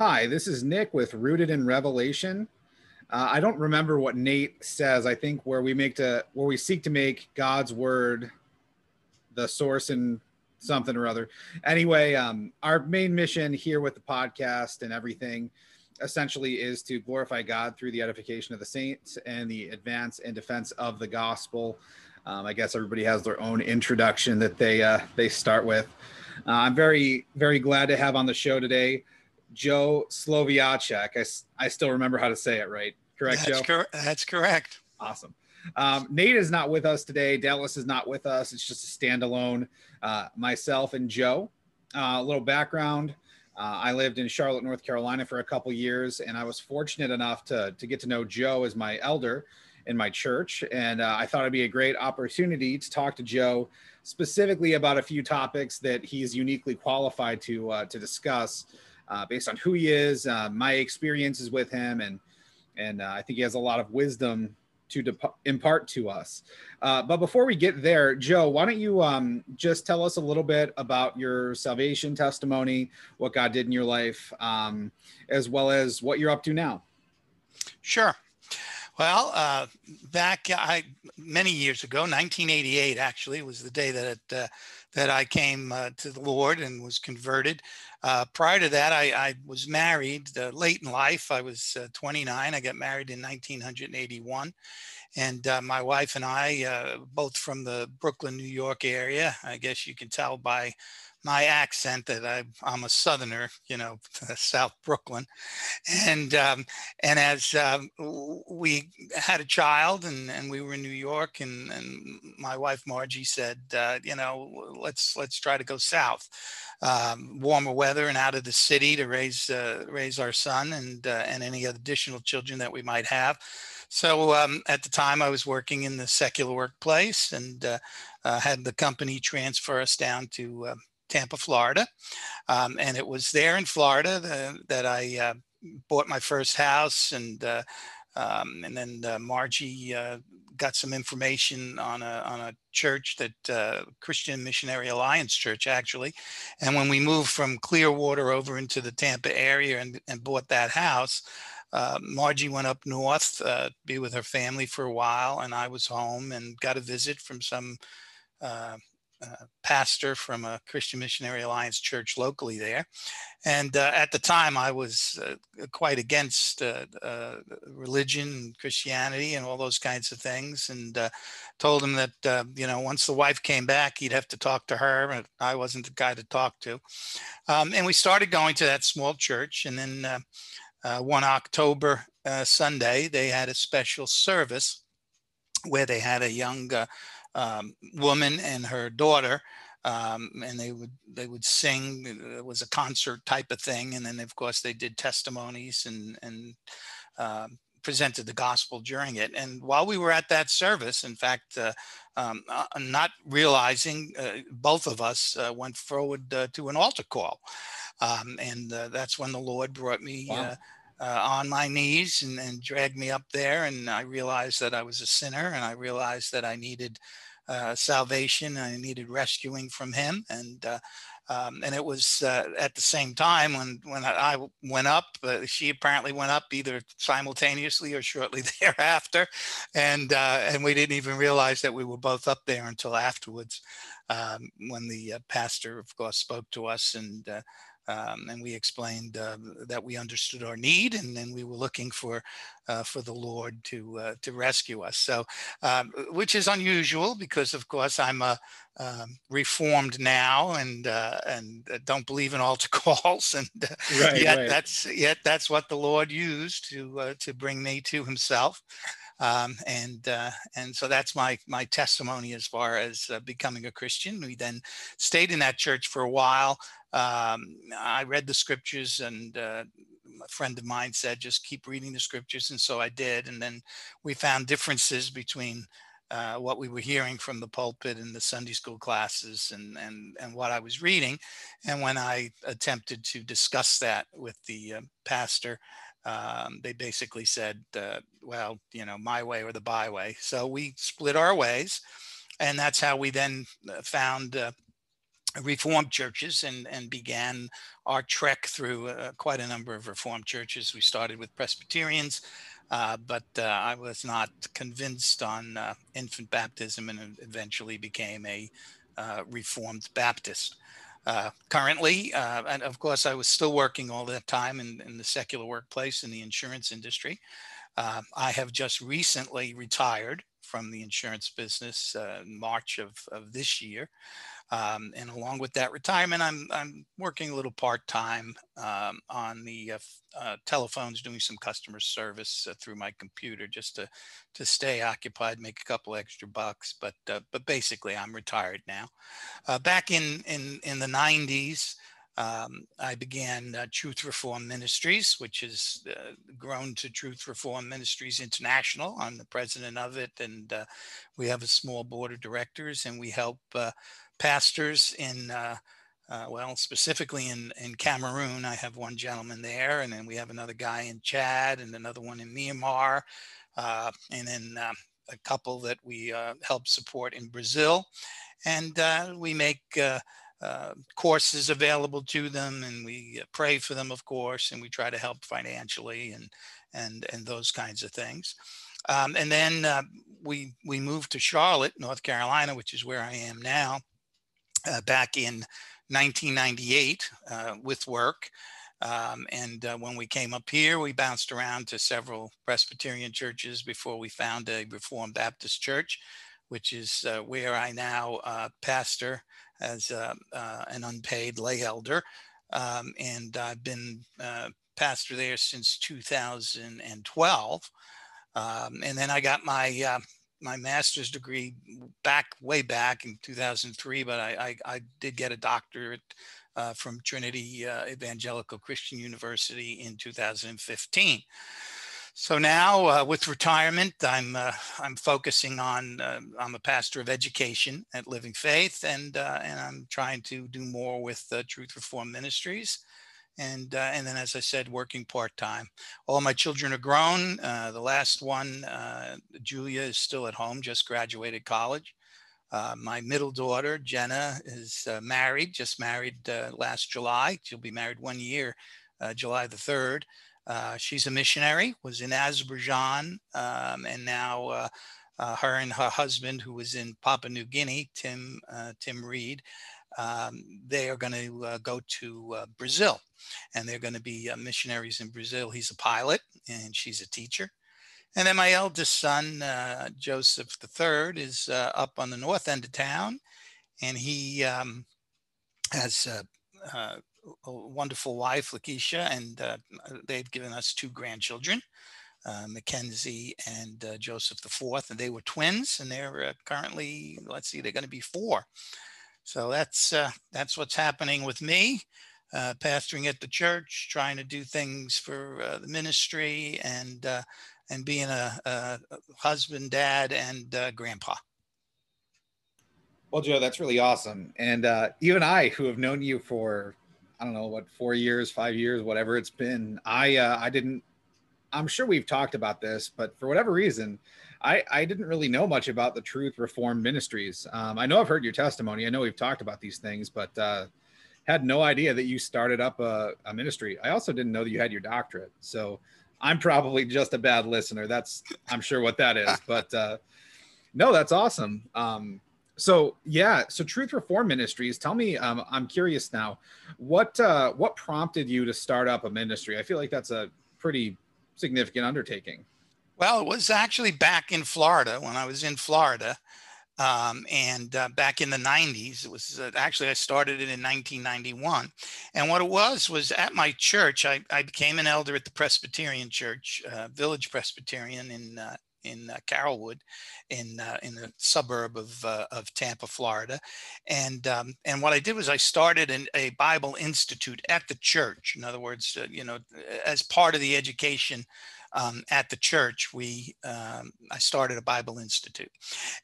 Hi, this is Nick with Rooted in Revelation. Uh, I don't remember what Nate says. I think where we make to where we seek to make God's word the source and something or other. Anyway, um, our main mission here with the podcast and everything essentially is to glorify God through the edification of the saints and the advance and defense of the gospel. Um, I guess everybody has their own introduction that they uh, they start with. Uh, I'm very very glad to have on the show today Joe Sloviacek. I, I still remember how to say it right. Correct, that's Joe? Cor- that's correct. Awesome. Um, Nate is not with us today. Dallas is not with us. It's just a standalone. Uh, myself and Joe. Uh, a little background. Uh, I lived in Charlotte, North Carolina for a couple years, and I was fortunate enough to, to get to know Joe as my elder in my church. And uh, I thought it'd be a great opportunity to talk to Joe specifically about a few topics that he's uniquely qualified to uh, to discuss uh, based on who he is, uh, my experiences with him, and and uh, I think he has a lot of wisdom to dep- impart to us. Uh, but before we get there, Joe, why don't you um, just tell us a little bit about your salvation testimony, what God did in your life, um, as well as what you're up to now? Sure. Well, uh, back I, many years ago, 1988 actually was the day that it, uh, that I came uh, to the Lord and was converted. Uh, prior to that, I, I was married uh, late in life. I was uh, 29. I got married in 1981, and my wife and I, both from the Brooklyn, New York area. I guess you can tell by my accent that I, am a Southerner, you know, South Brooklyn, and um, and as um, we had a child and, and we were in New York, and, and my wife Margie said, uh, you know, let's let's try to go south, um, warmer weather and out of the city to raise uh, raise our son and uh, and any additional children that we might have. So um, at the time, I was working in the secular workplace and uh, uh, had the company transfer us down to uh, Tampa, Florida. Um, and it was there in Florida the, that I uh, bought my first house. And, uh, um, and then uh, Margie uh, got some information on a, on a church that uh, Christian Missionary Alliance Church, actually. And when we moved from Clearwater over into the Tampa area and, and bought that house, uh, Margie went up north uh, to be with her family for a while, and I was home and got a visit from some uh, uh, pastor from a Christian Missionary Alliance church locally there. And uh, at the time, I was uh, quite against uh, uh, religion, and Christianity, and all those kinds of things. And uh, told him that, you know, once the wife came back, he'd have to talk to her. And I wasn't the guy to talk to. Um, and we started going to that small church. And then one October Sunday, they had a special service where they had a young um, woman and her daughter um, and they would they would sing it was a concert type of thing and then of course they did testimonies and and uh, presented the gospel during it. And while we were at that service in fact uh, um, uh, not realizing uh, both of us uh, went forward uh, to an altar call. Um, and that's when the lord brought me wow uh, on my knees and, and dragged me up there. And I realized that I was a sinner and I realized that I needed uh, salvation. I needed rescuing from him. And, uh, um, and it was uh, at the same time when, when I went up, uh, she apparently went up either simultaneously or shortly thereafter. And, uh, and we didn't even realize that we were both up there until afterwards um, when the pastor, of course, spoke to us and um, and we explained uh, that we understood our need, and then we were looking for uh, for the Lord to uh, to rescue us. So, um, which is unusual because, of course, I'm a um, reformed now and uh, and uh, don't believe in altar calls, and uh, right, yet right. that's yet that's what the Lord used to to bring me to Himself. Um, and uh, and so that's my my testimony as far as uh, becoming a Christian. We then stayed in that church for a while. Um, I read the scriptures, and uh, a friend of mine said, "Just keep reading the scriptures," and so I did. And then we found differences between uh, what we were hearing from the pulpit in the Sunday school classes and, and, and what I was reading. And when I attempted to discuss that with the uh, pastor, um, they basically said, uh, well, you know, my way or the byway. So we split our ways. And that's how we then uh, found uh, Reformed churches and, and began our trek through uh, quite a number of Reformed churches. We started with Presbyterians, uh, but uh, I was not convinced on infant baptism and eventually became a Reformed Baptist. Uh, currently, uh, and of course, I was still working all that time in, in the secular workplace in the insurance industry. Um, I have just recently retired from the insurance business uh, in March of, of this year. Um, and along with that retirement, I'm, I'm working a little part time um, on the uh, uh, telephones, doing some customer service uh, through my computer just to, to stay occupied, make a couple extra bucks. But, uh, but basically, I'm retired now. Uh, back in, in, in the 90s, um, I began uh, Truth Reform Ministries, which has uh, grown to Truth Reform Ministries International. I'm the president of it, and uh, we have a small board of directors, and we help pastors in, uh, uh, well, specifically in, in Cameroon. I have one gentleman there, and then we have another guy in Chad and another one in Myanmar, uh, and then uh, a couple that we uh, help support in Brazil. And uh, we make courses available to them, and we pray for them, of course, and we try to help financially and and and those kinds of things. Um, and then uh, we we moved to Charlotte, North Carolina, which is where I am now, uh, back in 1998 uh, with work. Um, and uh, when we came up here, we bounced around to several Presbyterian churches before we found a Reformed Baptist church, which is uh, where I now uh, pastor as uh, an unpaid lay elder. Um, and I've been pastor there since 2012. Um, and then I got my my master's degree back way back in 2003, but I, I, I did get a doctorate uh, from Trinity uh, Evangelical Christian University in 2015. So now, uh, with retirement, I'm uh, I'm focusing on uh, I'm a pastor of education at Living Faith, and uh, and I'm trying to do more with Truth Reform Ministries and uh, and then as I said, working part time. All my children are grown. Uh, the last one, uh, Julia, is still at home, just graduated college. Uh, my middle daughter, Jenna, is uh, married, just married uh, last July. She'll be married one year, July the third. she's a missionary, was in Azerbaijan, um, and now. her and her husband, who was in Papua New Guinea, Tim Tim Reed, um, they are going to uh, go to uh, Brazil and they're going to be uh, missionaries in Brazil. He's a pilot and she's a teacher. And then my eldest son, uh, Joseph III, is uh, up on the north end of town and he um, has a wonderful wife, Lakeisha, and they've given us two grandchildren. Uh, Mackenzie and uh, Joseph the fourth, and they were twins, and they're uh, currently, let's see, they're going to be four. So that's uh, that's what's happening with me, uh, pastoring at the church, trying to do things for uh, the ministry, and uh, and being a, a, husband, dad, and uh, grandpa. Well, Joe, that's really awesome. And uh, even I, who have known you for I don't know what four years, five years, whatever it's been, I I didn't. I'm sure we've talked about this, but for whatever reason, I, I didn't really know much about the Truth Reform Ministries. Um, I know I've heard your testimony. I know we've talked about these things, but uh, had no idea that you started up a, a, ministry. I also didn't know that you had your doctorate. So I'm probably just a bad listener. That's I'm sure what that is. But uh, no, that's awesome. Um, so yeah, so Truth Reform Ministries. Tell me, um, I'm curious now. What uh, what prompted you to start up a ministry? I feel like that's a pretty significant undertaking. Well, it was actually back in Florida when I was in Florida. Um, and uh, back in the 90s, it was uh, actually I started it in 1991. And what it was was at my church, I, I became an elder at the Presbyterian Church, uh, Village Presbyterian in uh, in uh, Carrollwood, in uh, in the suburb of of Tampa, Florida. And um, and what I did was I started an, a Bible Institute at the church. In other words, you know, as part of the education um, at the church, we um, I started a Bible Institute,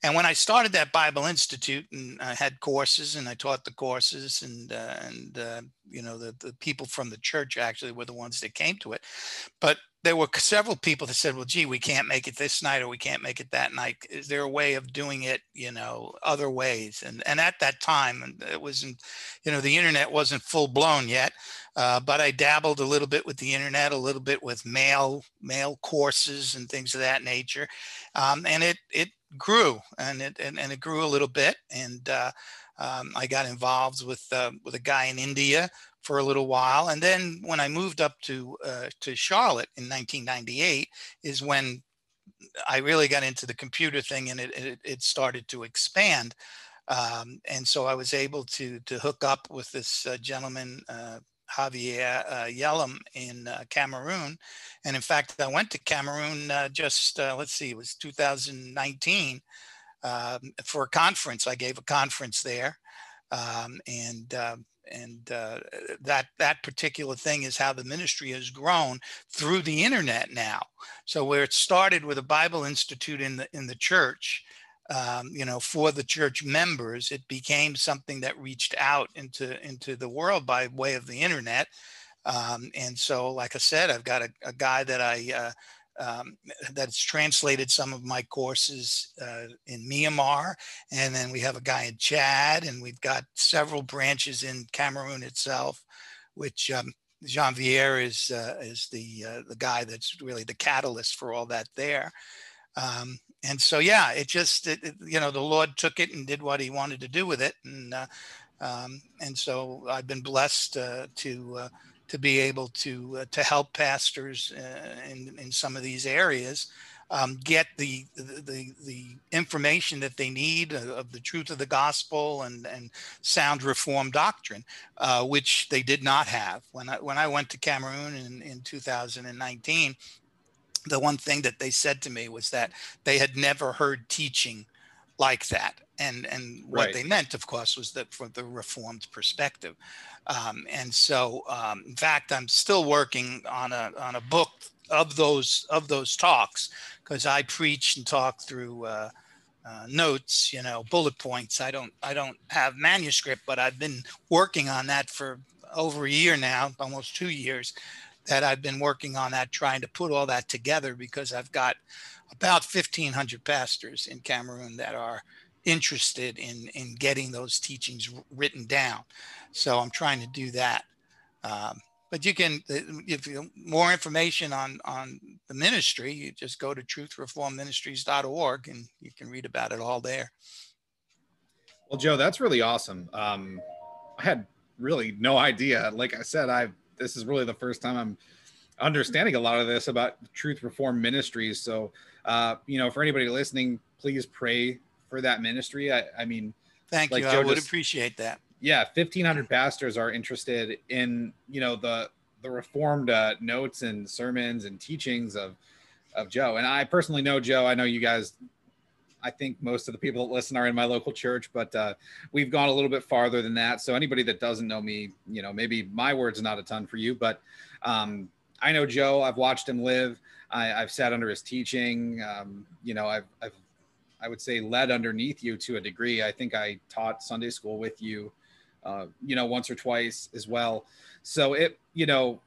and when I started that Bible Institute, and I had courses, and I taught the courses, and uh, and uh, you know the the people from the church actually were the ones that came to it, but there were several people that said, "Well, gee, we can't make it this night, or we can't make it that night. Is there a way of doing it, you know, other ways?" And and at that time, it wasn't, you know, the internet wasn't full blown yet, uh, but I dabbled a little bit with the internet, a little bit with mail mail courses and things of that nature, um, and it it grew and it and, and it grew a little bit, and uh, um, I got involved with uh, with a guy in India for a little while, and then when I moved up to uh, to Charlotte in 1998, is when I really got into the computer thing, and it it, it started to expand. Um, and so I was able to to hook up with this uh, gentleman. Uh, Javier uh, Yellem in uh, Cameroon. And in fact, I went to Cameroon uh, just, uh, let's see, it was 2019 um, for a conference. I gave a conference there. Um, and um, and uh, that that particular thing is how the ministry has grown through the internet now. So where it started with a Bible Institute in the in the church, um, you know, for the church members, it became something that reached out into into the world by way of the internet. Um, and so, like I said, I've got a, a guy that I uh, um, that's translated some of my courses uh, in Myanmar. And then we have a guy in Chad, and we've got several branches in Cameroon itself, which um, Jean-Vier is, uh, is the, uh, the guy that's really the catalyst for all that there. Um, and so, yeah, it just, it, it, you know, the Lord took it and did what he wanted to do with it. And, uh, um, and so I've been blessed uh, to uh, to be able to uh, to help pastors uh, in in some of these areas um, get the, the the information that they need of the truth of the gospel and and sound reform doctrine, uh, which they did not have when I when I went to Cameroon in in 2019. The one thing that they said to me was that they had never heard teaching like that. And and what right. they meant of course was that from the reformed perspective. Um, and so um, in fact i'm still working on a on a book of those of those talks because i preach and talk through uh, uh, notes you know bullet points. I don't i don't have manuscript but i've been working on that for over a year now almost two years that i've been working on that trying to put all that together because i've got about 1500 pastors in cameroon that are interested in in getting those teachings written down. So I'm trying to do that. Um, but you can, if you more information on on the ministry, you just go to truthreformministries.org and you can read about it all there. Well, Joe, that's really awesome. Um, I had really no idea. Like I said, I this is really the first time I'm understanding a lot of this about Truth Reform Ministries. So, uh, you know, for anybody listening, please pray for that ministry. I, I mean, thank like you. Joe I would just, appreciate that. Yeah, fifteen hundred pastors are interested in you know the the reformed uh, notes and sermons and teachings of of Joe. And I personally know Joe. I know you guys. I think most of the people that listen are in my local church, but uh, we've gone a little bit farther than that. So anybody that doesn't know me, you know, maybe my word's not a ton for you, but um, I know Joe. I've watched him live. I, have sat under his teaching. Um, you know, I've, I've I would say led underneath you to a degree. I think I taught Sunday school with you, uh, you know, once or twice as well. So it, you know,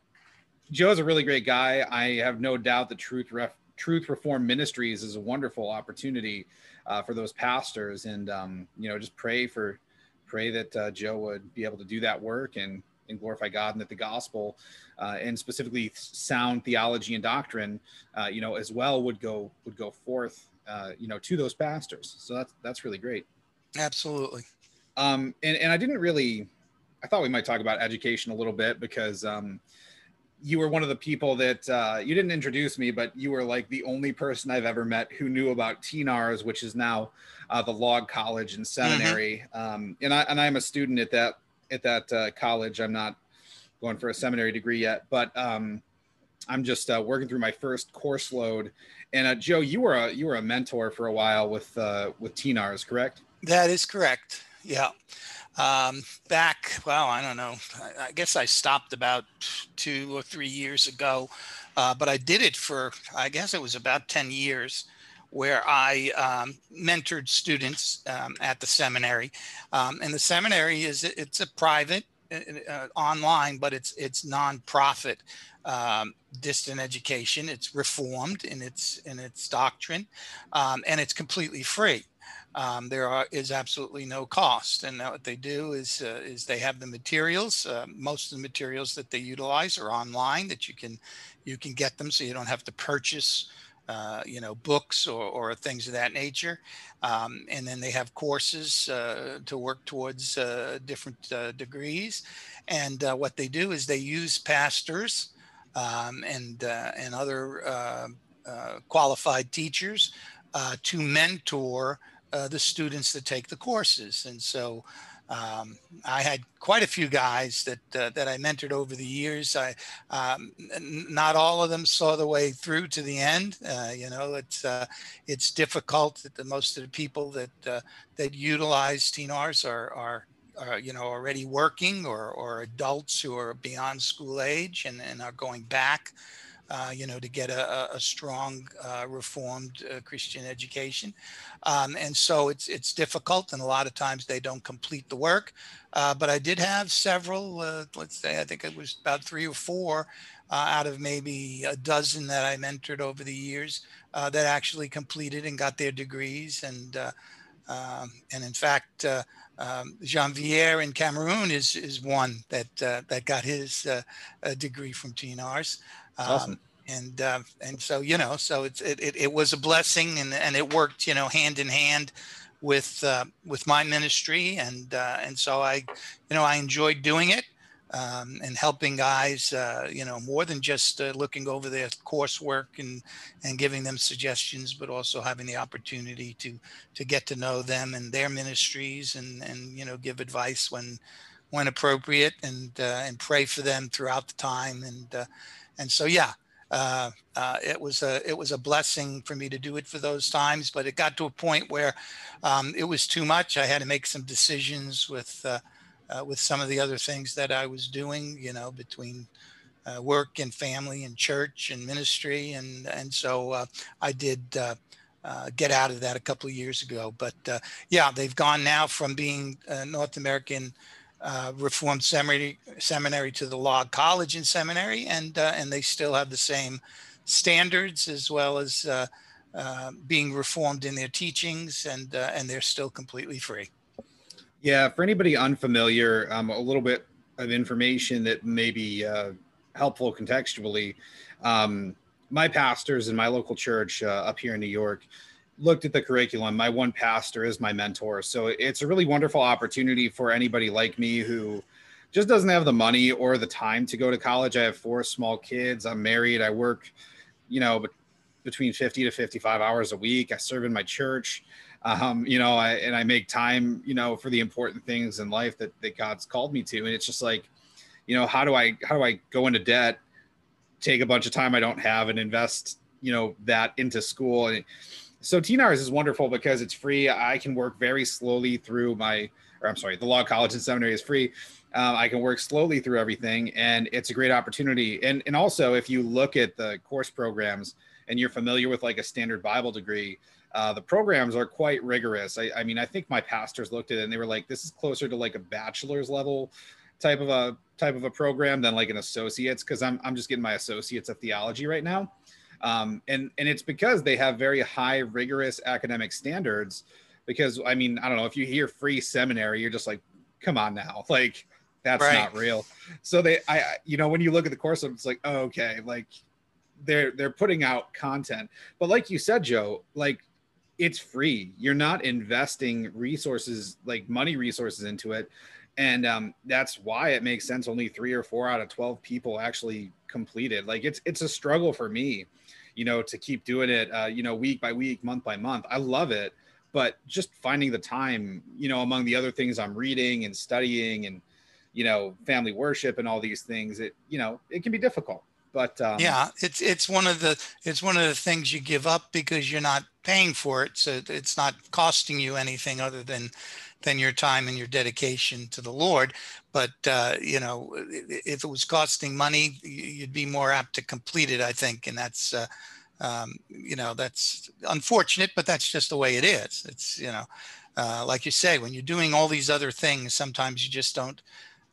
Joe's a really great guy. I have no doubt that Truth Ref, Truth Reform Ministries is a wonderful opportunity uh, for those pastors, and um, you know, just pray for pray that uh, Joe would be able to do that work and and glorify God, and that the gospel, uh, and specifically sound theology and doctrine, uh, you know, as well would go would go forth uh, you know, to those pastors. So that's that's really great. Absolutely. Um, and and I didn't really, I thought we might talk about education a little bit because um, you were one of the people that uh, you didn't introduce me, but you were like the only person I've ever met who knew about TNARS, which is now uh, the Log College and Seminary. Mm-hmm. Um, and I and I'm a student at that at that uh, college. I'm not going for a seminary degree yet, but um, I'm just uh, working through my first course load. And uh, Joe, you were a you were a mentor for a while with uh, with TNARS, correct? That is correct. Yeah. Um, back, well, I don't know. I, I, guess I stopped about two or three years ago, uh, but I did it for I guess it was about ten years where I um, mentored students um, at the seminary. Um, and the seminary is it's a private uh, online, but it's it's nonprofit um, distant education. It's reformed in its in its doctrine, um, and it's completely free. Um, there are, is absolutely no cost, and what they do is uh, is they have the materials. Uh, most of the materials that they utilize are online that you can you can get them, so you don't have to purchase uh, you know, books or, or things of that nature. Um, and then they have courses uh, to work towards uh, different uh, degrees. And uh, what they do is they use pastors um, and, and other qualified teachers to mentor the students that take the courses. And so um, I had quite a few guys that uh, that I mentored over the years. I um, not all of them saw the way through to the end. Uh, you know, it's uh, it's difficult. That the, most of the people that uh, that utilize TNARS are are are, you know already working or, or adults who are beyond school age and, and are going back uh, you know, to get a, a strong uh, reformed uh, Christian education. Um, and so it's it's difficult, and a lot of times they don't complete the work. Uh, but I did have several. Uh, let's say I think it was about three or four out of maybe a dozen that I mentored over the years that actually completed and got their degrees. And um, and in fact. Um, Jean-Vier in Cameroon is is one that uh, that got his uh, degree from Um, awesome. And uh, and so you know, so it's it, it, it was a blessing, and and it worked you know hand in hand with uh, with my ministry, and uh, and so I, you know, I enjoyed doing it. Um, and helping guys, uh, you know, more than just uh, looking over their coursework and and giving them suggestions, but also having the opportunity to to get to know them and their ministries and and you know give advice when when appropriate and uh, and pray for them throughout the time and uh, and so yeah uh, uh, it was a it was a blessing for me to do it for those times but it got to a point where um, it was too much. I had to make some decisions with uh, uh with some of the other things that i was doing you know between uh, work and family and church and ministry. And and so uh, i did get out of that a couple of years ago. But yeah they've gone now from being north american uh, Reformed Seminary, Seminary to the Log College and Seminary, and uh, and they still have the same standards as well as uh, uh being reformed in their teachings, and uh, and they're still completely free. Yeah, for anybody unfamiliar, um, a little bit of information that may be uh, helpful contextually. Um, my pastors in my local church up here in New York looked at the curriculum, my one pastor is my mentor. So it's a really wonderful opportunity for anybody like me who just doesn't have the money or the time to go to college. I have four small kids. I'm married. I work, you know, between 50 to 55 hours a week. I serve in my church. Um, you know, I, and I make time, you know, for the important things in life that, that God's called me to. And it's just like, you know, how do I, how do I go into debt, take a bunch of time I don't have and invest, you know, that into school? And, so TNARS is wonderful because it's free. I can work very slowly through my, or I'm sorry, the Log College and Seminary is free. Um, I can work slowly through everything, and it's a great opportunity. And and also, if you look at the course programs and you're familiar with like a standard Bible degree, uh, the programs are quite rigorous. I, I mean, I think my pastors looked at it and they were like, this is closer to like a bachelor's level type of a type of a program than like an associate's because I'm I'm just getting my associates of theology right now. Um, and and it's because they have very high rigorous academic standards because i mean i don't know if you hear free seminary you're just like come on now. Like that's right. not real. So they i you know when you look at the course it's like oh, okay like they're they're putting out content. But like you said joe like it's free. You're not investing resources like money resources into it. And um, that's why it makes sense only three or four out of 12 people actually completed like it's it's a struggle for me you know, to keep doing it, uh, you know, week by week, month by month. I love it, but just finding the time, you know, among the other things I'm reading and studying and, you know, family worship and all these things, it, you know, it can be difficult. But um, yeah, it's it's one of the it's one of the things you give up because you're not paying for it, so it's not costing you anything other than than your time and your dedication to the Lord. But uh, you know, if it was costing money, you'd be more apt to complete it, I think, and that's. Uh, um, you know that's unfortunate but that's just the way it is it's you know uh, like you say when you're doing all these other things sometimes you just don't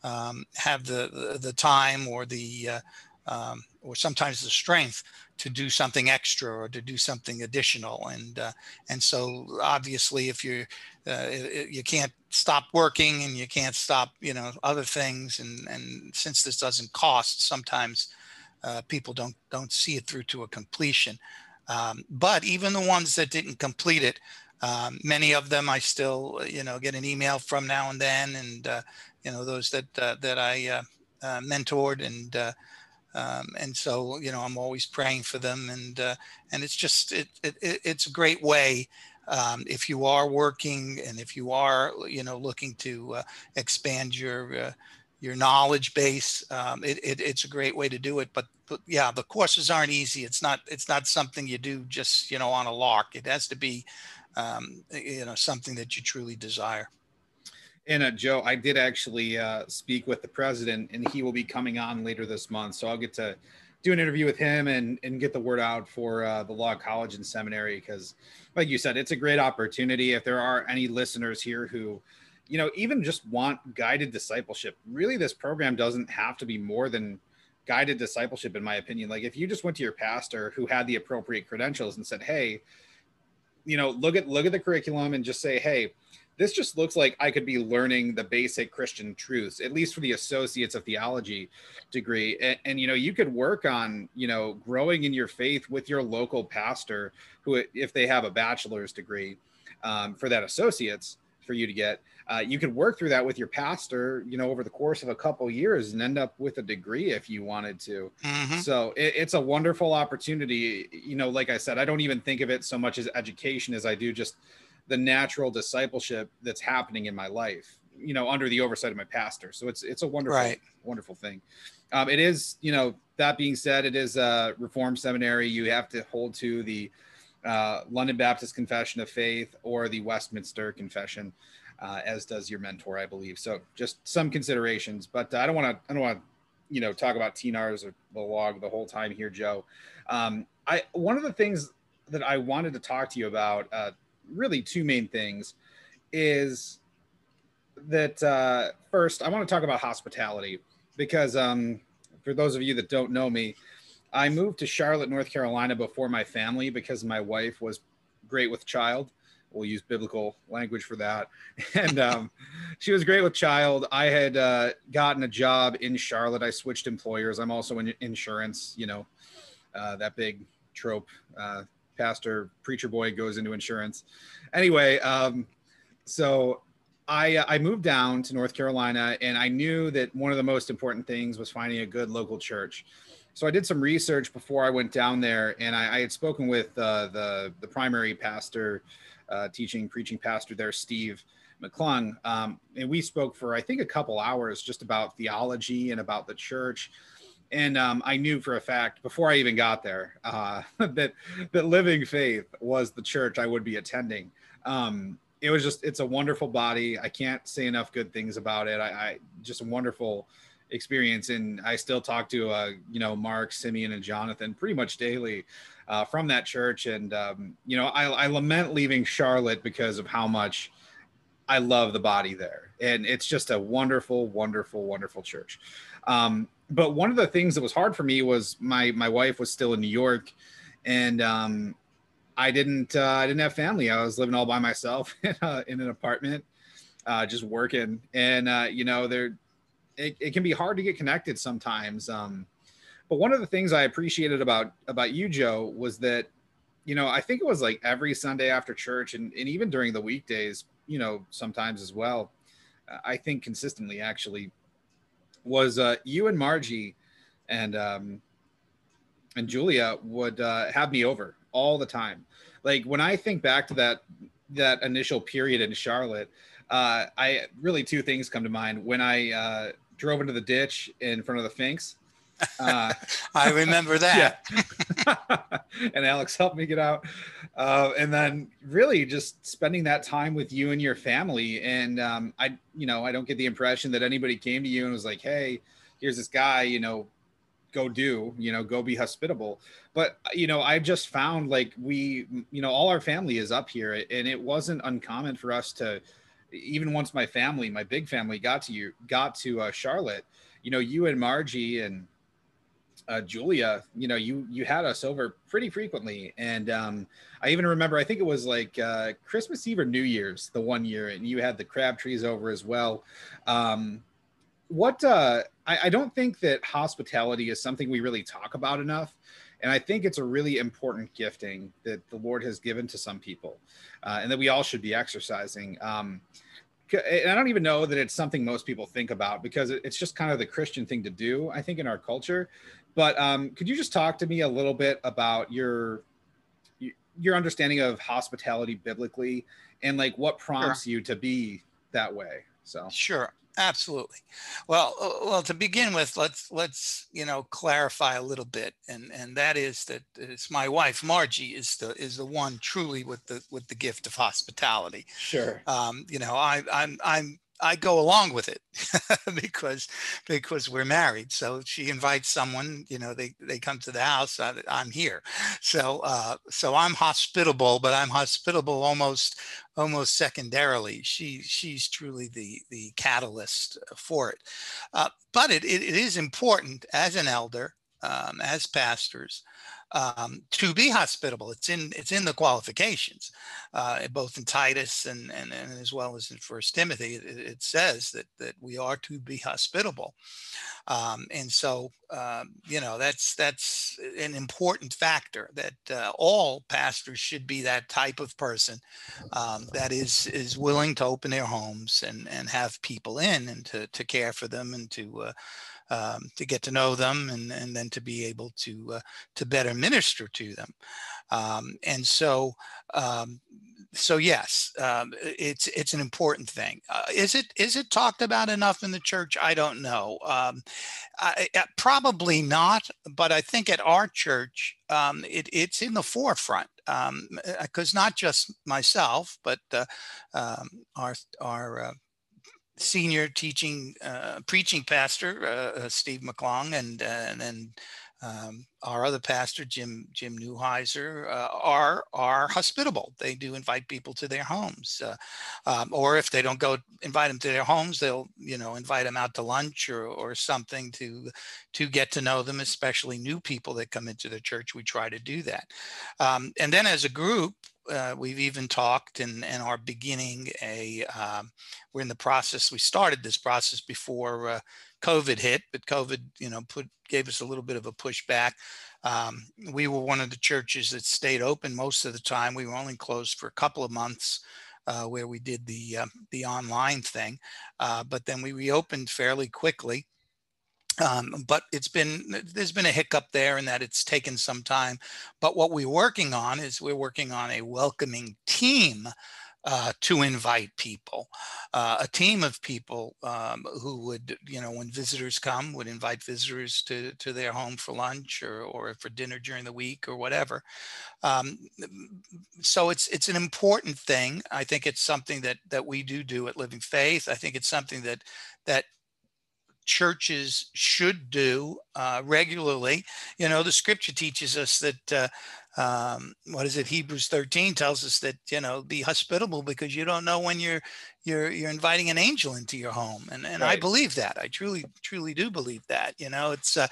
um, have the, the, the time or the uh, um, or sometimes the strength to do something extra or to do something additional. And uh, and so obviously if you uh, you can't stop working and you can't stop you know other things. And and since this doesn't cost sometimes uh, people don't don't see it through to a completion. Um, but even the ones that didn't complete it um, many of them I still you know get an email from now and then. And uh, you know those that uh, that I uh, mentored and um, and so, you know, I'm always praying for them, and uh, and it's just it, it it's a great way um, if you are working and if you are you know looking to uh, expand your uh, your knowledge base. Um, it, it, it's a great way to do it, but, but yeah, the courses aren't easy. It's not it's not something you do just you know on a lark. It has to be um, you know something that you truly desire. And uh, Joe, I did actually uh, speak with the president, and he will be coming on later this month. So I'll get to do an interview with him and and get the word out for uh, the log college and seminary because, like you said, it's a great opportunity. If there are any listeners here who, you know, even just want guided discipleship, really, this program doesn't have to be more than guided discipleship, in my opinion. Like if you just went to your pastor who had the appropriate credentials and said, "Hey," you know, look at look at the curriculum and just say, "Hey." This just looks like I could be learning the basic Christian truths, at least for the associates of theology degree. And, and, you know, you could work on, you know, growing in your faith with your local pastor, who, if they have a bachelor's degree um, for that associates for you to get, uh, you could work through that with your pastor, you know, over the course of a couple of years and end up with a degree if you wanted to. Mm-hmm. So it, it's a wonderful opportunity. You know, like I said, I don't even think of it so much as education as I do just the natural discipleship that's happening in my life you know under the oversight of my pastor. So it's it's a wonderful right. wonderful thing. Um, it is you know that being said it is a reform seminary. You have to hold to the uh, london baptist confession of faith or the westminster confession uh, as does your mentor i believe. So just some considerations but i don't want to i don't want to you know talk about tnrs or the log the whole time here joe. Um, i one of the things that i wanted to talk to you about uh, really two main things is that uh, first I want to talk about hospitality because um, for those of you that don't know me, I moved to Charlotte, North Carolina before my family because my wife was great with child. We'll use biblical language for that. And um, she was great with child. I had uh, gotten a job in Charlotte. I switched employers. I'm also in insurance, you know, uh, that big trope uh, pastor preacher boy goes into insurance. Anyway, um, so I uh, I moved down to North Carolina, and I knew that one of the most important things was finding a good local church. So I did some research before I went down there, and I, I had spoken with uh, the the primary pastor, uh, teaching preaching pastor there, Steve McClung, um, and we spoke for I think a couple hours just about theology and about the church and um, I knew for a fact before I even got there uh, that that Living Faith was the church I would be attending. Um, it was just it's a wonderful body. I can't say enough good things about it. I, I just a wonderful experience, and I still talk to uh, you know Mark, Simeon, and Jonathan pretty much daily uh, from that church. And um, you know I, I lament leaving Charlotte because of how much. I love the body there, and it's just a wonderful, wonderful, wonderful church. Um, but one of the things that was hard for me was my my wife was still in New York, and um, I didn't uh, I didn't have family. I was living all by myself in, a, in an apartment, uh, just working, and uh, you know there it, it can be hard to get connected sometimes. Um, but one of the things I appreciated about about you, Joe, was that you know I think it was like every Sunday after church, and, and even during the weekdays, you know sometimes as well. I think consistently actually was uh, you and Margie and um, and Julia would uh, have me over all the time. Like when I think back to that that initial period in Charlotte, uh, I really two things come to mind. When I uh, drove into the ditch in front of the Finks. Uh, I remember that. and Alex helped me get out. Uh, and then really just spending that time with you and your family. And um, I, you know, I don't get the impression that anybody came to you and was like, hey, here's this guy, you know, go do, you know, go be hospitable. But, you know, I just found like we, you know, all our family is up here and it wasn't uncommon for us to, even once my family, my big family, got to you, got to uh, Charlotte, you know, you and Margie and uh, Julia, you know, you you had us over pretty frequently, and um, I even remember I think it was like uh, Christmas Eve or New Year's the one year, and you had the Crabtrees over as well. Um, what uh, I, I don't think that hospitality is something we really talk about enough. And I think it's a really important gifting that the Lord has given to some people uh, and that we all should be exercising. Um, and I don't even know that it's something most people think about because it's just kind of the Christian thing to do, I think, in our culture. But um, could you just talk to me a little bit about your your understanding of hospitality biblically and like what prompts sure. you to be that way? So sure. Absolutely. Well, uh, well, to begin with, let's let's you know clarify a little bit, and and that is that it's my wife Margie is the is the one truly with the with the gift of hospitality. Sure. Um, you know, I I'm I'm I go along with it because because we're married. So she invites someone, you know, they they come to the house. I, am here, so uh, so I'm hospitable, but I'm hospitable almost almost secondarily. She she's truly the the catalyst for it. Uh, but it, it, it is important as an elder, um, as pastors, um, to be hospitable. It's in it's in the qualifications, uh, both in Titus and, and, and as well as in First Timothy. It, it, says that that we are to be hospitable, um, and so um, you know that's that's an important factor that uh, all pastors should be that type of person um, that is is willing to open their homes and and have people in and to to care for them and to uh, um, to get to know them and, and then to be able to uh, to better minister to them. Um, and so um, so yes, um, it's it's an important thing. Uh, is it is it talked about enough in the church? I don't know. Um, I, probably not, but I think at our church, um, it, it's in the forefront because um, not just myself, but uh, um, our our uh, senior teaching uh, preaching pastor uh, uh Steve McClung and uh, and um, our other pastor Jim Jim Newheiser uh, are are hospitable. They do invite people to their homes, uh, um, or if they don't go invite them to their homes, they'll you know invite them out to lunch or or something to to get to know them, especially new people that come into the church. We try to do that, um, and then as a group, uh, we've even talked and, and are beginning a, um, we're in the process, we started this process before uh, COVID hit, but COVID, you know, put, gave us a little bit of a pushback. Um, we were one of the churches that stayed open most of the time. We were only closed for a couple of months. Uh, where we did the uh, the online thing, uh, but then we reopened fairly quickly, um, but it's been there's been a hiccup there in that it's taken some time. But what we're working on is we're working on a welcoming team uh, to invite people, uh, a team of people um, who would, you know, when visitors come, would invite visitors to, to their home for lunch or, or for dinner during the week or whatever. Um, so it's it's an important thing. I think it's something that that we do do at Living Faith. I think it's something that that churches should do uh, regularly. You know, the scripture teaches us that, uh, um, what is it? Hebrews 13 tells us that, you know, be hospitable because you don't know when you're, you're, you're inviting an angel into your home. And, and right. I believe that. I truly, truly do believe that. You know, it's, uh,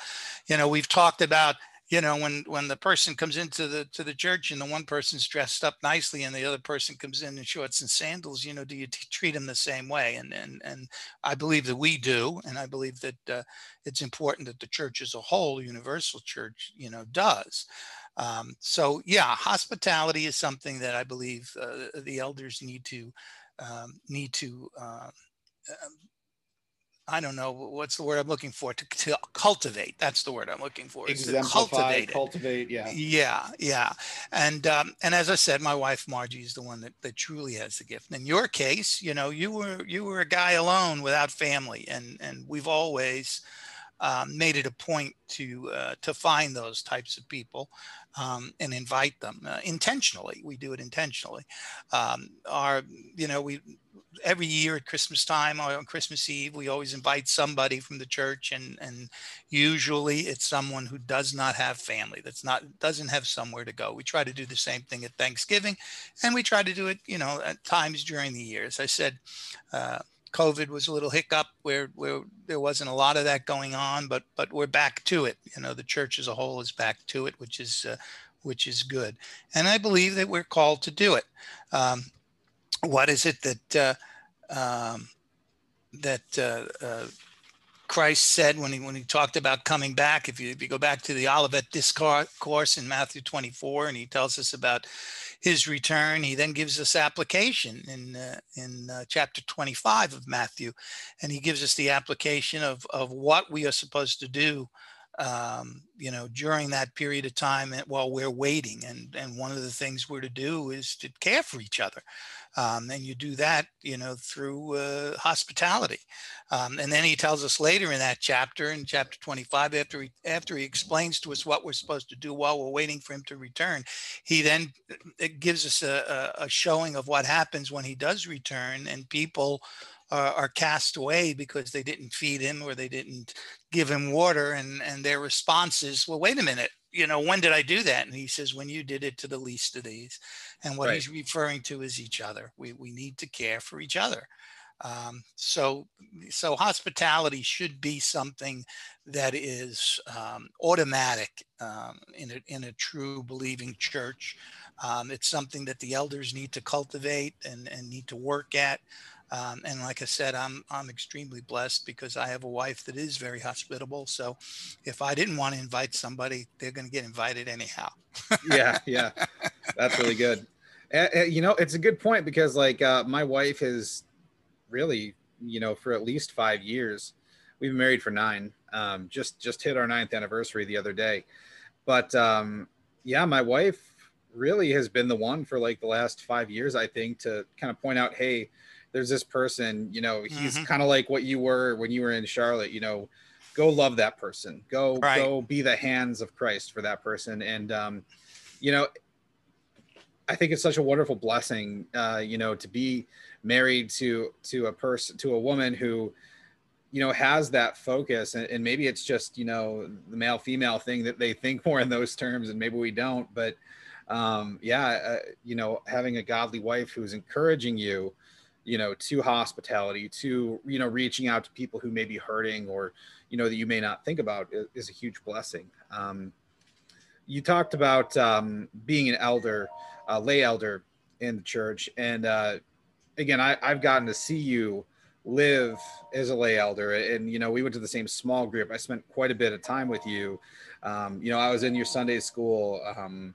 you know, we've talked about, you know when when the person comes into the to the church and the one person's dressed up nicely and the other person comes in in shorts and sandals you know do you t- treat them the same way? And and and i believe that we do and i believe that uh, it's important that the church as a whole universal church you know does. Um, so yeah hospitality is something that i believe uh, the elders need to um, need to uh, I don't know what's the word I'm looking for to, to cultivate. That's the word I'm looking for. Exemplify, cultivate, cultivate, yeah, yeah, yeah. And um, and as I said, my wife Margie is the one that, that truly has the gift. In your case, you know, you were you were a guy alone without family, and and we've always um, made it a point to uh, to find those types of people um, and invite them uh, intentionally. We do it intentionally. Um, our, you know, we every year at Christmas time or on Christmas Eve, we always invite somebody from the church, and and usually it's someone who does not have family, that's not doesn't have somewhere to go. We try to do the same thing at Thanksgiving, and we try to do it, you know, at times during the year. As I said. Uh, COVID was a little hiccup where where there wasn't a lot of that going on, but but we're back to it. You know, the church as a whole is back to it, which is uh, which is good. And I believe that we're called to do it. Um, what is it that uh, um, that uh, uh, Christ said when he when he talked about coming back? If you if you go back to the Olivet discourse in Matthew 24, and he tells us about his return, he then gives us application in uh, in uh, chapter 25 of Matthew, and he gives us the application of of what we are supposed to do um, you know, during that period of time while we're waiting. And, and one of the things we're to do is to care for each other. Um, and you do that, you know, through uh, hospitality. Um, and then he tells us later in that chapter, in chapter 25, after he, after he explains to us what we're supposed to do while we're waiting for him to return, he then uh, gives us a, a showing of what happens when he does return and people are, cast away because they didn't feed him or they didn't give him water and and their response is well wait a minute you know when did i do that? And he says when you did it to the least of these. And what right. he's referring to is each other. We, we need to care for each other. Um, so so hospitality should be something that is um, automatic um, in a in a true believing church. Um, it's something that the elders need to cultivate and, and need to work at um, and like I said, I'm I'm extremely blessed because I have a wife that is very hospitable. So if I didn't want to invite somebody, they're going to get invited anyhow. yeah, yeah, that's really good. Uh, you know, it's a good point because like uh, my wife has really, you know, for at least five years, we've been married for nine. Um, just just hit our ninth anniversary the other day, but um, yeah, my wife really has been the one for like the last five years, I think, to kind of point out, hey there's this person, you know, he's mm-hmm. kind of like what you were when you were in Charlotte, you know, go love that person, go, right. go be the hands of Christ for that person. And, um, you know, I think it's such a wonderful blessing, uh, you know, to be married to, to a person, to a woman who, you know, has that focus and, and maybe it's just, you know, the male female thing that they think more in those terms and maybe we don't, but, um, yeah, uh, you know, having a godly wife who's encouraging you, you know to hospitality to you know reaching out to people who may be hurting or you know that you may not think about is, a huge blessing. Um, you talked about um, being an elder uh, lay elder in the church. And uh, again I, i've gotten to see you live as a lay elder. And you know we went to the same small group. I spent quite a bit of time with you. Um, you know i was in your sunday school um,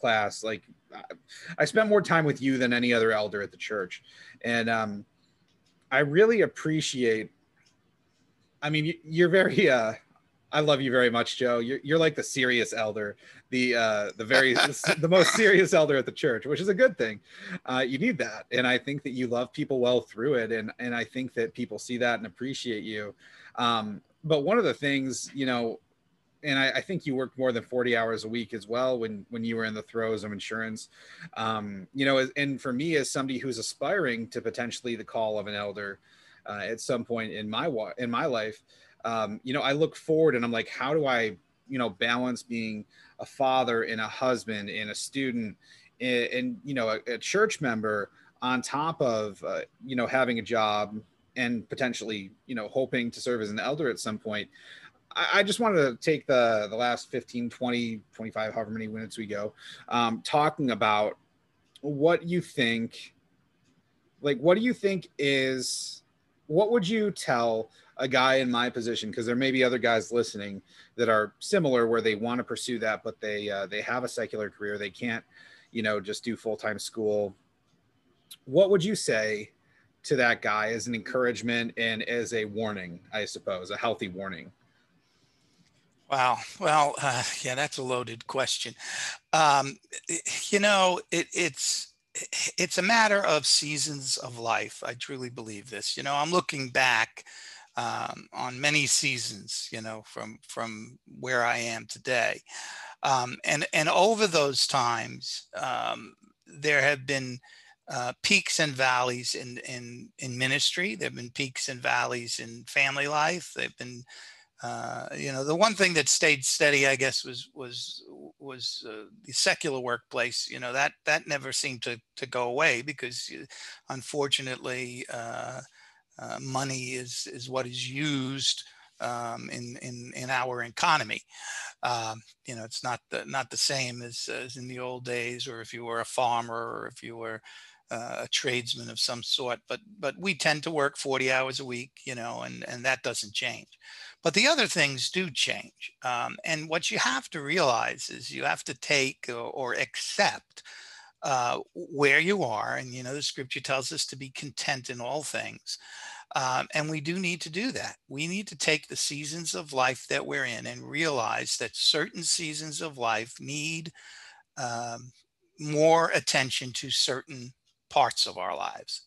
class like I spent more time with you than any other elder at the church, and um, I really appreciate. I mean, you're very. Uh, I love you very much, Joe. You're, you're like the serious elder, the uh, the very the most serious elder at the church, which is a good thing. Uh, you need that, and I think that you love people well through it, and and I think that people see that and appreciate you. Um, but one of the things, you know, and I, I, think you worked more than 40 hours a week as well when when you were in the throes of insurance. Um, you know and for me as somebody who's aspiring to potentially the call of an elder uh, at some point in my in my life um, you know i look forward and i'm like how do i you know balance being a father and a husband and a student and, and you know a, a, church member on top of uh, you know having a job and potentially you know hoping to serve as an elder at some point I, just wanted to take the the last 15, 20, 25, however many minutes we go, um, talking about what you think. Like, what do you think is what would you tell a guy in my position? Because there may be other guys listening that are similar, where they want to pursue that, but they uh, they have a secular career, they can't, you know, just do full time school. What would you say to that guy as an encouragement and as a warning? I suppose a healthy warning. Wow. Well, uh, yeah, that's a loaded question. Um, you know, it, it's it's a matter of seasons of life. I truly believe this. You know, I'm looking back um, on many seasons, you know, from from where I am today. Um, and and over those times, um, there have been uh, peaks and valleys in in in ministry. There have been peaks and valleys in family life. There have been uh, you know, the one thing that stayed steady, I guess, was was was uh, the secular workplace. You know, that that never seemed to to go away because, unfortunately, uh, uh, money is is what is used um, in in in our economy. Um, you know, it's not the not the same as, as in the old days, or if you were a farmer, or if you were uh, a tradesman of some sort. But but we tend to work 40 hours a week, you know, and and that doesn't change. But the other things do change. Um, and what you have to realize is you have to take or, or accept uh, where you are. And, you know, the scripture tells us to be content in all things. Um, and we do need to do that. We need to take the seasons of life that we're in and realize that certain seasons of life need um, more attention to certain parts of our lives.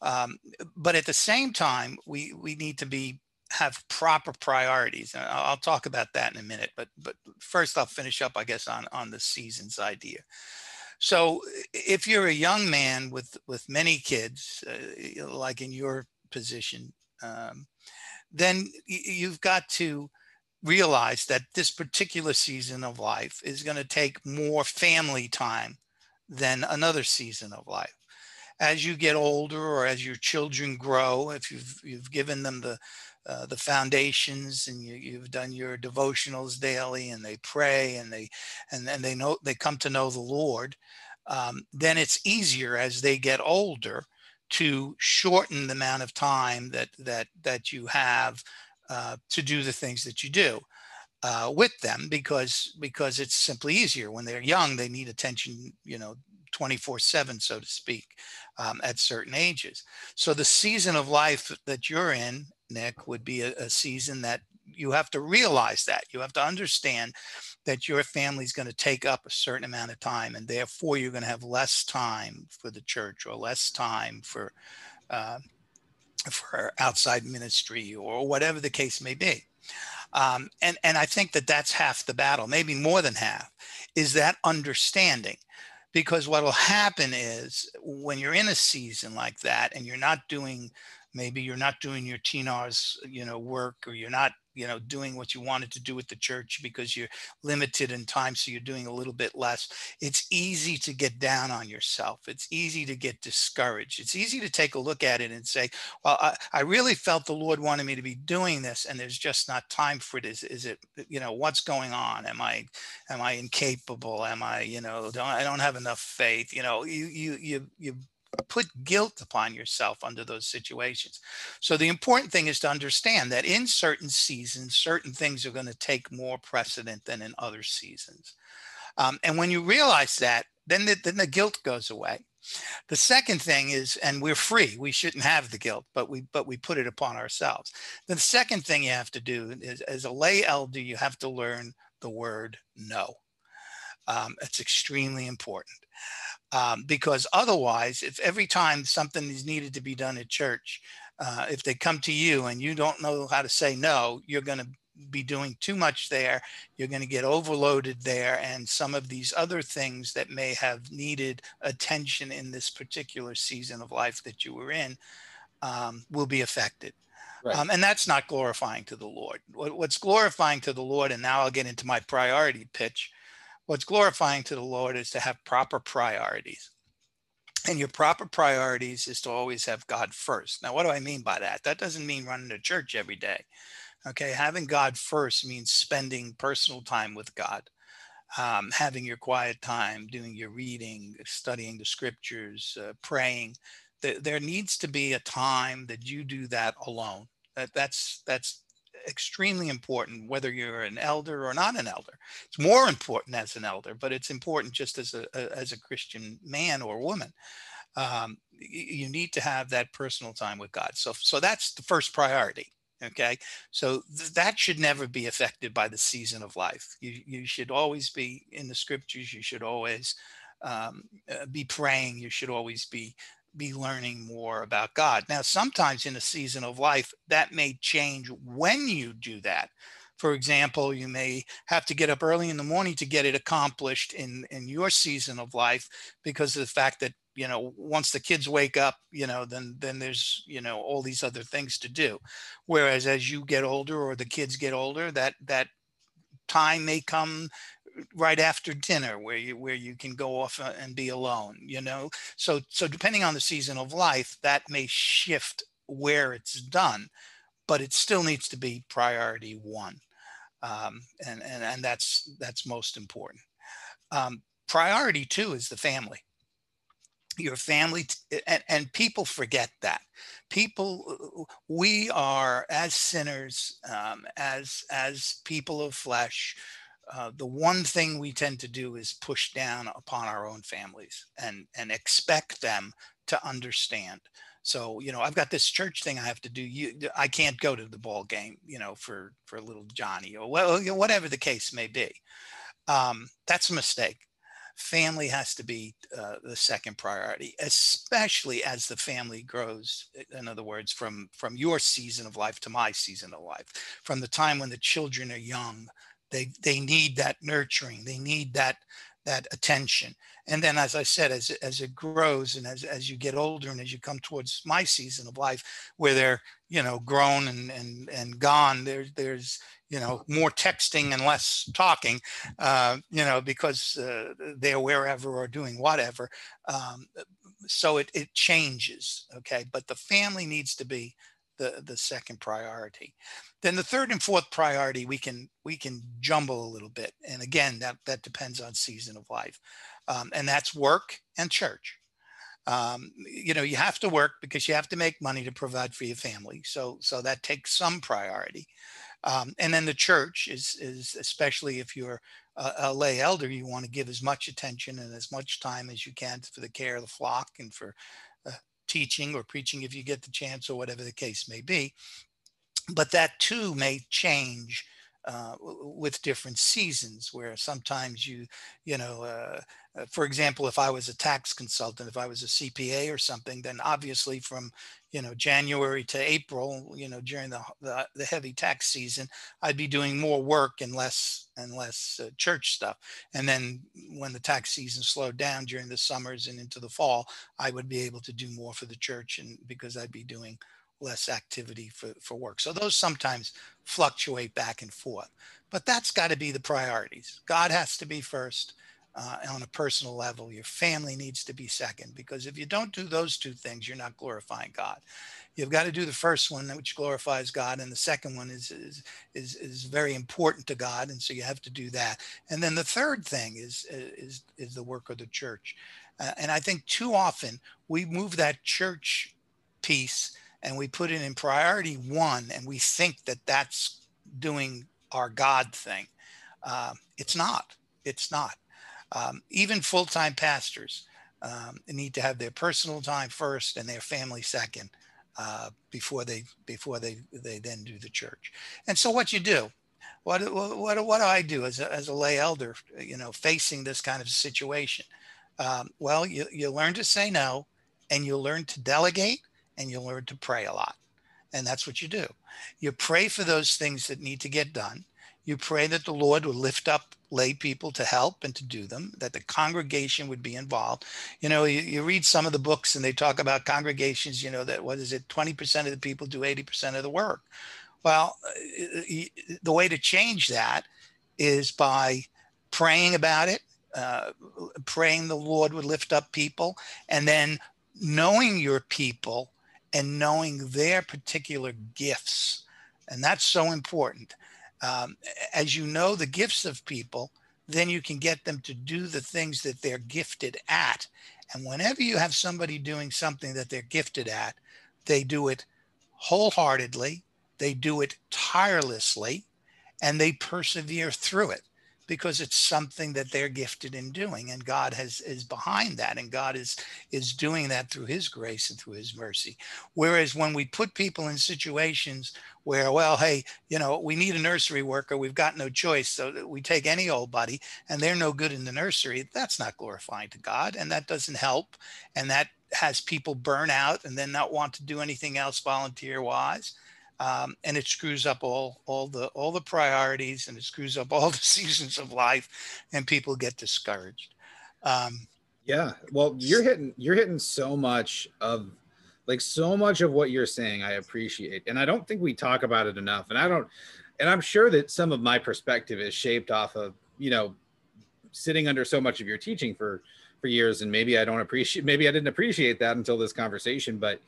Um, but at the same time, we, we need to be have proper priorities. I'll talk about that in a minute. But but first, I'll finish up, I guess, on on the seasons idea. So if you're a young man with with many kids, uh, like in your position, um, then you've got to realize that this particular season of life is going to take more family time than another season of life as you get older or as your children grow if you've you've given them the uh, the foundations and you, you've done your devotionals daily and they pray and they and then they know they come to know the lord um, then it's easier as they get older to shorten the amount of time that that that you have uh, to do the things that you do uh, with them because because it's simply easier. When they're young they need attention you know 24 7 so to speak um, at certain ages. So the season of life that you're in Nick, would be a, a season that you have to realize that. You have to understand that your family is going to take up a certain amount of time and therefore you're going to have less time for the church or less time for uh, for outside ministry or whatever the case may be. Um, and and i think that that's half the battle maybe more than half is that understanding. Because what will happen is when you're in a season like that and you're not doing maybe you're not doing your TNARS, you know, work or you're not, you know, doing what you wanted to do with the church because you're limited in time. So you're doing a little bit less. It's easy to get down on yourself. It's easy to get discouraged. It's easy to take a look at it and say, well, I, I really felt the Lord wanted me to be doing this and there's just not time for it. Is, is it, you know, what's going on? Am I, am I incapable? Am I, you know, don't, I don't have enough faith, you know, you, you, you, you put guilt upon yourself under those situations. So the important thing is to understand that in certain seasons, certain things are going to take more precedent than in other seasons. Um, and when you realize that, then the, then the guilt goes away. The second thing is, and we're free. We shouldn't have the guilt, but we but we put it upon ourselves. The second thing you have to do is, as a lay elder, you have to learn the word no. Um, it's extremely important um, because otherwise, if every time something is needed to be done at church, uh, if they come to you and you don't know how to say no, you're going to be doing too much there. You're going to get overloaded there. And some of these other things that may have needed attention in this particular season of life that you were in um, will be affected. Right. Um, and that's not glorifying to the Lord. What, what's glorifying to the Lord, and now I'll get into my priority pitch, what's glorifying to the Lord is to have proper priorities. And your proper priorities is to always have God first. Now, what do I mean by that? That doesn't mean running to church every day. Okay, having God first means spending personal time with God, um, having your quiet time, doing your reading, studying the scriptures, uh, praying. There needs to be a time that you do that alone. That, that's that's extremely important whether you're an elder or not an elder. It's more important as an elder, but it's important just as a, as a Christian man or woman. Um, you need to have that personal time with God. So so that's the first priority. Okay, so th- that should never be affected by the season of life. You you should always be in the scriptures. You should always um, uh, be praying. You should always be be learning more about God. Now, sometimes in a season of life, that may change when you do that. For example, you may have to get up early in the morning to get it accomplished in, in your season of life because of the fact that, you know, once the kids wake up, you know, then then there's, you know, all these other things to do. Whereas as you get older or the kids get older, that that time may come right after dinner where you where you can go off uh, and be alone you know? So so depending on the season of life that may shift where it's done but it still needs to be priority one um, and, and and that's that's most important. Um, priority two is the family. Your family and, and people forget that. People we are as sinners um, as as people of flesh uh, the one thing we tend to do is push down upon our own families and and expect them to understand. So you know i've got this church thing i have to do. You i can't go to the ball game you know for for little johnny or well you know, whatever the case may be. Um, that's a mistake. Family has to be uh, the second priority especially as the family grows in other words from from your season of life to my season of life from the time when the children are young they they need that nurturing. They need that that attention. And then, as I said, as as it grows and as as you get older and as you come towards my season of life, where they're you know grown and and and gone, there's there's you know more texting and less talking, uh, you know, because uh, they're wherever or doing whatever. Um, so it it changes, okay. But the family needs to be the the second priority. Then the third and fourth priority we can we can jumble a little bit. And again that that depends on season of life. Um, and that's work and church. Um, you know you have to work because you have to make money to provide for your family. So so that takes some priority. Um, and then the church is is especially if you're a, a, lay elder you want to give as much attention and as much time as you can for the care of the flock and for teaching or preaching if you get the chance or whatever the case may be. But that too may change uh, with different seasons where sometimes you you know uh, uh, for example if i was a tax consultant if i was a cpa or something then obviously from you know january to april you know during the, the, the heavy tax season i'd be doing more work and less and less uh, church stuff. And then when the tax season slowed down during the summers and into the fall i would be able to do more for the church and because i'd be doing less activity for, for work. So those sometimes fluctuate back and forth. But that's got to be the priorities. God has to be first uh, on a personal level. Your family needs to be second because if you don't do those two things, you're not glorifying God. You've got to do the first one, which glorifies God, and the second one is is is, is very important to God, and so you have to do that. And then the third thing is is is the work of the church. Uh, and I think too often we move that church piece and we put it in priority one and we think that that's doing our God thing. Uh, it's not. It's not. Um, even full time pastors um, need to have their personal time first and their family second uh, before they before they they then do the church. And so what you do. What, what, what do I do as a, as a lay elder, you know, facing this kind of situation? Um, well, you, you learn to say no and you learn to delegate and you'll learn to pray a lot. And that's what you do. You pray for those things that need to get done. You pray that the Lord would lift up lay people to help and to do them, that the congregation would be involved. You know, you, you read some of the books and they talk about congregations, you know, that what is it, 20% of the people do 80% of the work. Well, uh, the way to change that is by praying about it, uh, praying the Lord would lift up people, and then knowing your people and knowing their particular gifts. And that's so important. Um, as you know the gifts of people, then you can get them to do the things that they're gifted at. And whenever you have somebody doing something that they're gifted at, they do it wholeheartedly, they do it tirelessly, and they persevere through it because it's something that they're gifted in doing and god has is behind that and god is is doing that through his grace and through his mercy whereas when we put people in situations where well hey you know we need a nursery worker we've got no choice so we take any old buddy and they're no good in the nursery that's not glorifying to god and that doesn't help and that has people burn out and then not want to do anything else volunteer wise. Um, and it screws up all all the all the priorities and it screws up all the seasons of life and people get discouraged. Um, yeah well you're hitting you're hitting so much of like so much of what you're saying i appreciate and i don't think we talk about it enough and i don't and i'm sure that some of my perspective is shaped off of you know sitting under so much of your teaching for for years and maybe i don't appreciate maybe i didn't appreciate that until this conversation but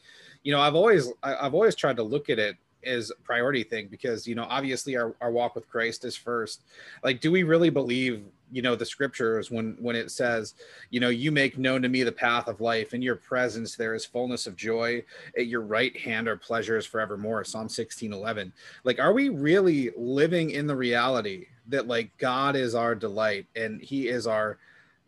you know i've always i've always tried to look at it a priority thing because you know obviously our, our walk with christ is first. Like do we really believe you know the scriptures when when it says you know you make known to me the path of life in your presence there is fullness of joy at your right hand are pleasures forevermore. Psalm 16 11 like are we really living in the reality that like god is our delight and he is our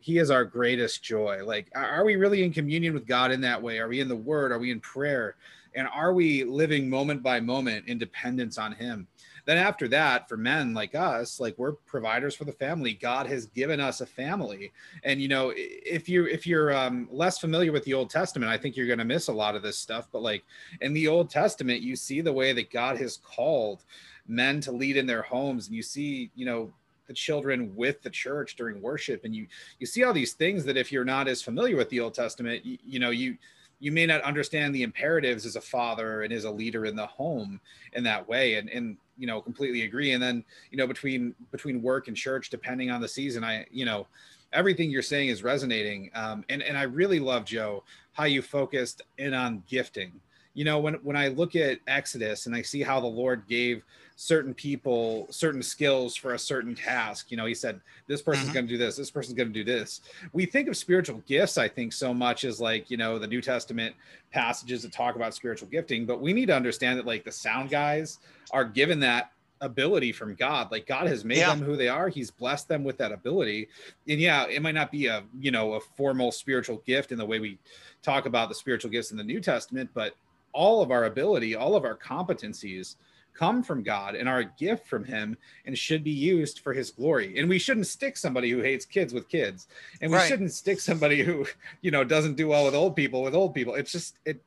he is our greatest joy? Like are we really in communion with god in that way? Are we in the word? Are we in prayer and are we living moment by moment in dependence on him? Then after that for men like us like we're providers for the family. God has given us a family. And you know if you if you're um, less familiar with the old testament i think you're going to miss a lot of this stuff but like in the old testament you see the way that god has called men to lead in their homes and you see you know the children with the church during worship and you you see all these things that if you're not as familiar with the old testament you, you know you you may not understand the imperatives as a father and as a leader in the home in that way. And and you know completely agree. And then you know between between work and church depending on the season i you know everything you're saying is resonating. Um, and and i really love joe how you focused in on gifting. You know when when i look at exodus and i see how the lord gave certain people certain skills for a certain task you know he said this person's mm-hmm. going to do this this person's going to do this we think of spiritual gifts i think so much as like you know the new testament passages that talk about spiritual gifting but we need to understand that like the sound guys are given that ability from God. Like God has made yeah. them who they are. He's blessed them with that ability. And yeah, it might not be a, you know, a formal spiritual gift in the way we talk about the spiritual gifts in the New Testament, but all of our ability, all of our competencies come from God and are a gift from Him and should be used for His glory. And we shouldn't stick somebody who hates kids with kids, and we right. shouldn't stick somebody who you know doesn't do well with old people with old people. It's just it.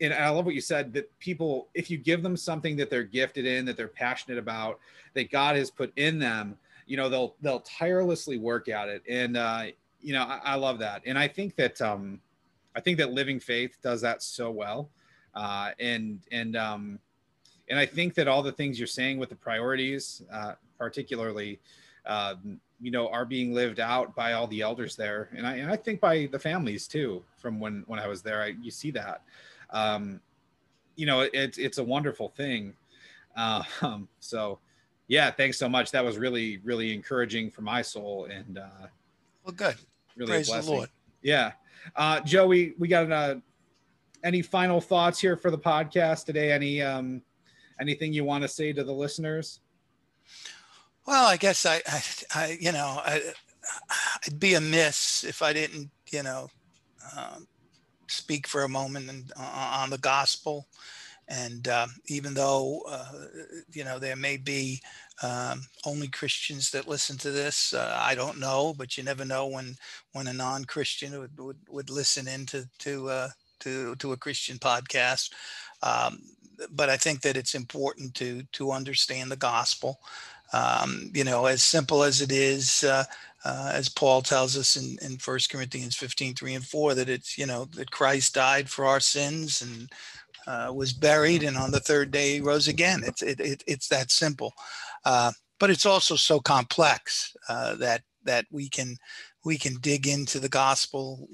And I love what you said that people, if you give them something that they're gifted in, that they're passionate about, that God has put in them, you know, they'll they'll tirelessly work at it. And uh, you know, I, I love that. And I think that um, I think that Living Faith does that so well. Uh, and and um, and I think that all the things you're saying with the priorities, uh, particularly, uh, you know, are being lived out by all the elders there, and I and I think by the families too. From when when I was there, I, you see that. Um, you know, it's it's a wonderful thing. Uh, um, so, yeah, thanks so much. That was really really encouraging for my soul, and uh, well, good. Really Praise the Lord. Yeah, uh, Joey, we got uh, any final thoughts here for the podcast today? Any um, anything you want to say to the listeners? Well, I guess I, I, I you know, I, would be amiss if I didn't, you know, um, speak for a moment and, uh, on the gospel. And uh, even though, uh, you know, there may be um, only Christians that listen to this, uh, I don't know, but you never know when when a non-Christian would, would, would listen into to uh, to to a Christian podcast. Um, but I think that it's important to to understand the gospel. Um, you know, as simple as it is, uh, uh, as Paul tells us in, in 1 Corinthians 15, 3 and 4, that it's, you know, that Christ died for our sins and uh, was buried and on the third day he rose again. It's, it, it it's that simple. Uh, but it's also so complex uh, that, that we can, we can dig into the gospel,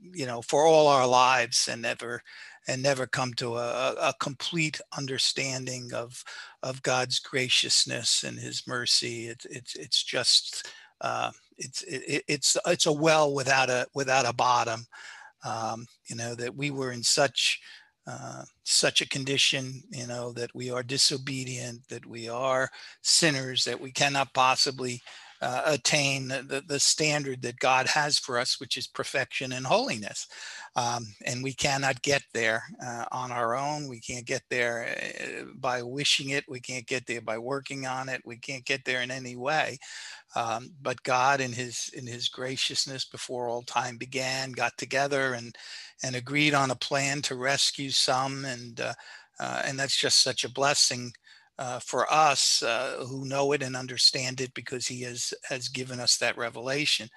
you know, for all our lives and never, and never come to a, a complete understanding of of God's graciousness and His mercy. It's it's it's just uh, it's it, it's it's a well without a without a bottom. Um, you know that we were in such uh, such a condition, you know, that we are disobedient, that we are sinners, that we cannot possibly uh, attain the, the standard that God has for us, which is perfection and holiness. Um, and we cannot get there uh, on our own. We can't get there uh, by wishing it. We can't get there by working on it. We can't get there in any way. Um, but God, in His in His graciousness, before all time began, got together and and agreed on a plan to rescue some, and uh, uh, and that's just such a blessing uh, for us uh, who know it and understand it because he has has given us that revelation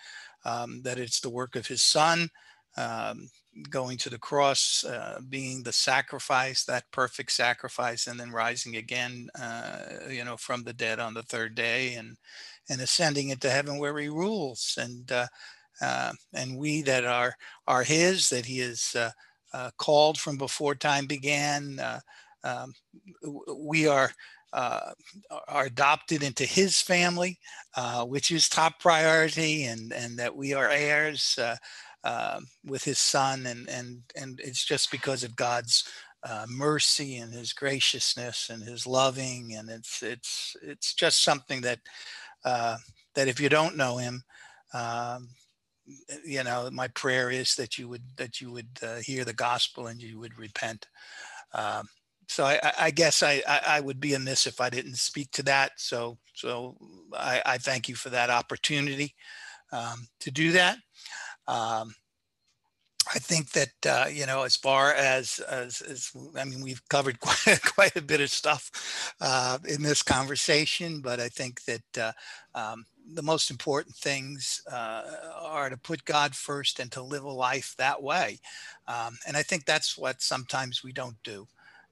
um, that it's the work of his son um, going to the cross uh, being the sacrifice that perfect sacrifice and then rising again uh, you know from the dead on the third day and and ascending into heaven where he rules. And uh, and we that are are his that he is called from before time began um, we are uh, are adopted into his family, uh, which is top priority, and and that we are heirs uh, um, with his son, and and and it's just because of God's uh, mercy and his graciousness and his loving, and it's it's it's just something that uh, that if you don't know him. Um, you know my prayer is that you would that you would uh, hear the gospel and you would repent um, so I, I guess I, I, would be amiss if I didn't speak to that. So so I, I thank you for that opportunity um, to do that. Um, I think that uh, you know, as far as, as, as I mean, we've covered quite quite a bit of stuff uh, in this conversation, but I think that uh, um, the most important things uh, are to put God first and to live a life that way. Um, and I think that's what sometimes we don't do.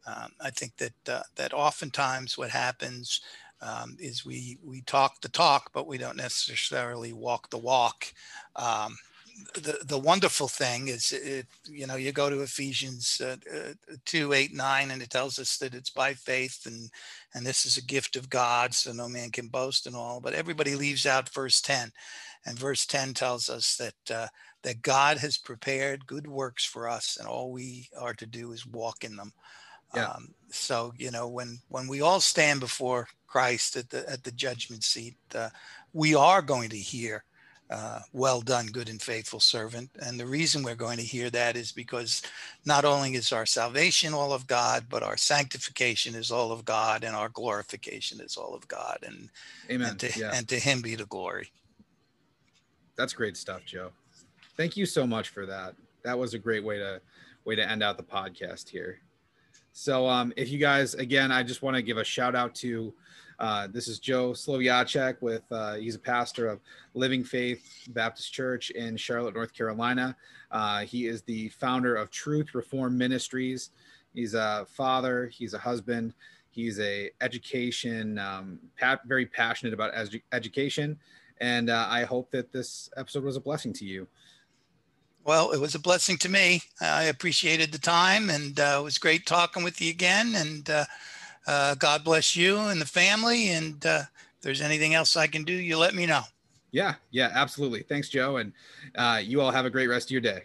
Um, I think that uh, that oftentimes what happens um, is we we talk the talk, but we don't necessarily walk the walk. Um, the the wonderful thing is, you know, you go to Ephesians uh, uh, two eight nine, and it tells us that it's by faith, and and this is a gift of God, so no man can boast and all. But everybody leaves out verse ten, and verse ten tells us that uh, that God has prepared good works for us, and all we are to do is walk in them. Yeah. Um, so you know when when we all stand before Christ at the at the judgment seat, uh, we are going to hear, uh, "Well done, good and faithful servant." And the reason we're going to hear that is because not only is our salvation all of God, but our sanctification is all of God, and our glorification is all of God. And Amen. And to, yeah. and to Him be the glory. That's great stuff, Joe. Thank you so much for that. That was a great way to way to end out the podcast here. So um, if you guys, again, I just want to give a shout out to uh, this is Joe Sloviacek with uh, he's a pastor of Living Faith Baptist Church in Charlotte, North Carolina. Uh, he is the founder of Truth Reform Ministries. He's a father. He's a husband. He's a education um, very passionate about edu- education, and uh, I hope that this episode was a blessing to you. Well, it was a blessing to me. I appreciated the time and uh, it was great talking with you again. And uh, uh, God bless you and the family. And uh, if there's anything else I can do, you let me know. Yeah, yeah, absolutely. Thanks, Joe. And uh, you all have a great rest of your day.